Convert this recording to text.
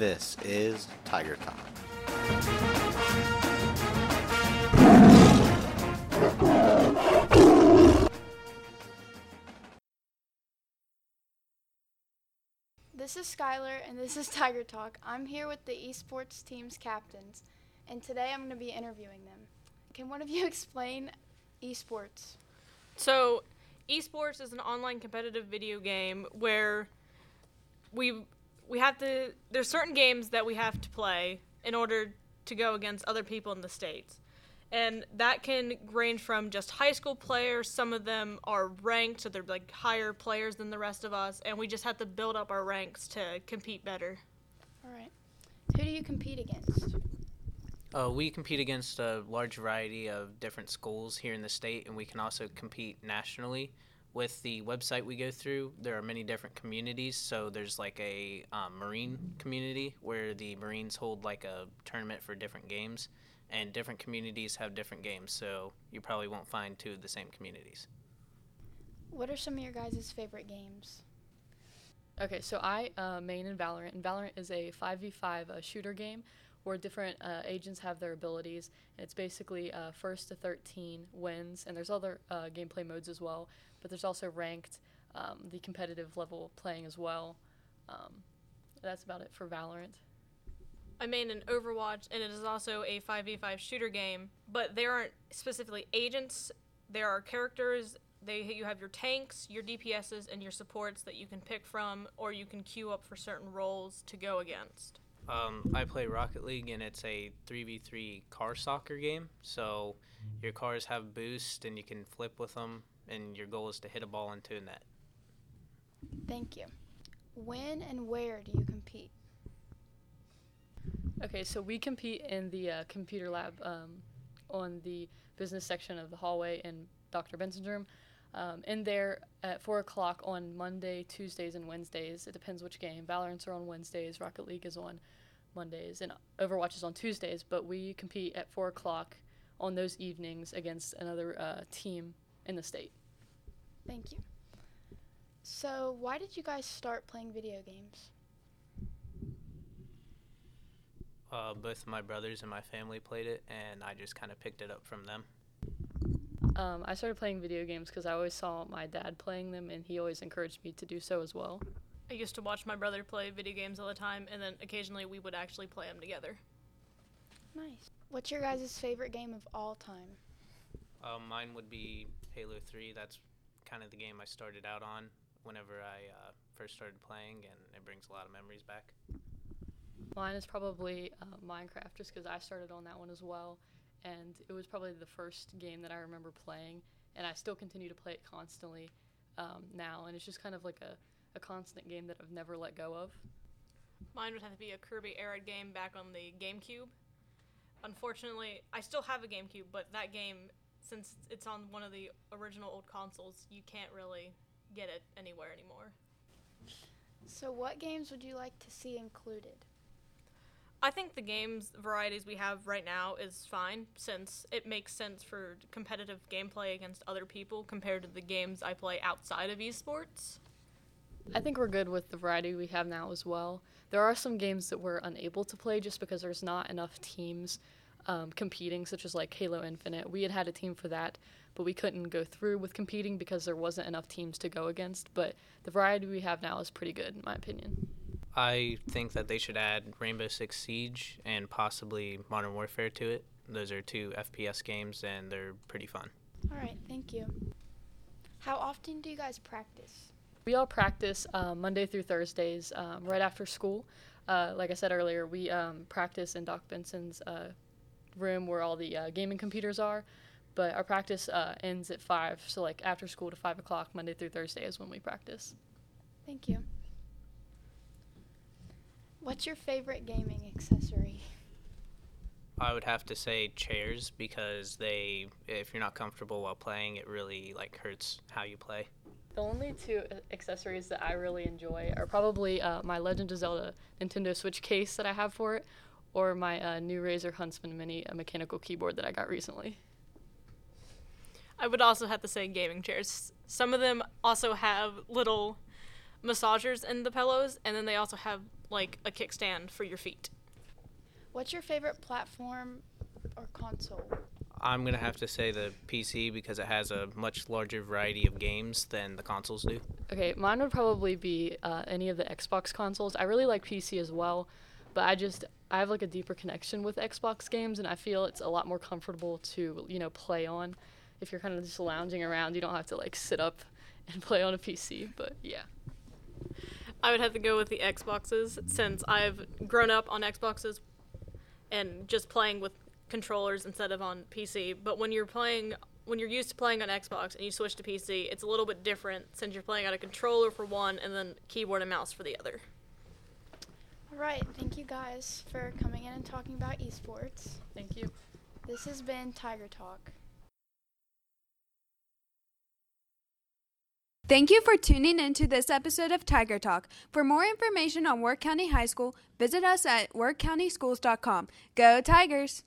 This is Tiger Talk. This is Skylar, and this is Tiger Talk. I'm here with the esports team's captains, and today I'm going to be interviewing them. Can one of you explain esports? So, esports is an online competitive video game where we we have to there's certain games that we have to play in order to go against other people in the states. And that can range from just high school players, some of them are ranked so they're like higher players than the rest of us and we just have to build up our ranks to compete better. All right. Who do you compete against? Uh, we compete against a large variety of different schools here in the state, and we can also compete nationally. With the website we go through, there are many different communities. So there's like a um, Marine community where the Marines hold like a tournament for different games, and different communities have different games. So you probably won't find two of the same communities. What are some of your guys' favorite games? Okay, so I uh, main in Valorant, and Valorant is a 5v5 uh, shooter game where different uh, agents have their abilities. It's basically uh, first to 13 wins, and there's other uh, gameplay modes as well, but there's also ranked, um, the competitive level playing as well. Um, that's about it for Valorant. I main in Overwatch, and it is also a 5v5 shooter game, but there aren't specifically agents. There are characters. They you have your tanks, your DPSs, and your supports that you can pick from, or you can queue up for certain roles to go against. Um, I play Rocket League, and it's a 3v3 car soccer game. So your cars have boost, and you can flip with them, and your goal is to hit a ball into a net. Thank you. When and where do you compete? Okay, so we compete in the uh, computer lab um, on the business section of the hallway in Dr. Benson's room. Um, in there at 4 o'clock on Monday, Tuesdays, and Wednesdays. It depends which game. Valorant's are on Wednesdays, Rocket League is on Mondays, and Overwatch is on Tuesdays. But we compete at 4 o'clock on those evenings against another uh, team in the state. Thank you. So, why did you guys start playing video games? Uh, both my brothers and my family played it, and I just kind of picked it up from them. Um, I started playing video games because I always saw my dad playing them, and he always encouraged me to do so as well. I used to watch my brother play video games all the time, and then occasionally we would actually play them together. Nice. What's your guys' favorite game of all time? Um, mine would be Halo 3. That's kind of the game I started out on whenever I uh, first started playing, and it brings a lot of memories back. Mine is probably uh, Minecraft, just because I started on that one as well, and it was probably the first game that I remember playing, and I still continue to play it constantly um, now, and it's just kind of like a, a constant game that I've never let go of. Mine would have to be a Kirby Air Ride game back on the GameCube. Unfortunately, I still have a GameCube, but that game, since it's on one of the original old consoles, you can't really get it anywhere anymore. So, what games would you like to see included? I think the games varieties we have right now is fine since it makes sense for competitive gameplay against other people compared to the games I play outside of esports. I think we're good with the variety we have now as well. There are some games that we're unable to play just because there's not enough teams um, competing, such as like Halo Infinite. We had had a team for that, but we couldn't go through with competing because there wasn't enough teams to go against. But the variety we have now is pretty good, in my opinion. I think that they should add Rainbow Six Siege and possibly Modern Warfare to it. Those are two FPS games, and they're pretty fun. All right, thank you. How often do you guys practice? We all practice uh, Monday through Thursdays um, right after school. Uh, like I said earlier, we um, practice in Doc Benson's uh, room where all the uh, gaming computers are. But our practice uh, ends at 5, so like after school to 5 o'clock, Monday through Thursday is when we practice. Thank you. What's your favorite gaming accessory? I would have to say chairs because they, if you're not comfortable while playing, it really like hurts how you play. The only two accessories that I really enjoy are probably uh, my Legend of Zelda Nintendo Switch case that I have for it, or my uh, new Razer Huntsman Mini a mechanical keyboard that I got recently. I would also have to say gaming chairs. Some of them also have little massagers in the pillows, and then they also have like a kickstand for your feet. What's your favorite platform or console? I'm gonna have to say the PC because it has a much larger variety of games than the consoles do. Okay, mine would probably be uh, any of the Xbox consoles. I really like PC as well, but I just I have like a deeper connection with Xbox games, and I feel it's a lot more comfortable to you know play on. If you're kind of just lounging around, you don't have to like sit up and play on a PC. But yeah. I would have to go with the Xboxes since I've grown up on Xboxes and just playing with controllers instead of on PC. But when you're playing, when you're used to playing on Xbox and you switch to PC, it's a little bit different since you're playing on a controller for one and then keyboard and mouse for the other. All right, thank you guys for coming in and talking about esports. Thank you. This has been Tiger Talk. Thank you for tuning in to this episode of Tiger Talk. For more information on Wirt County High School, visit us at wirtcountyschools.com. Go Tigers!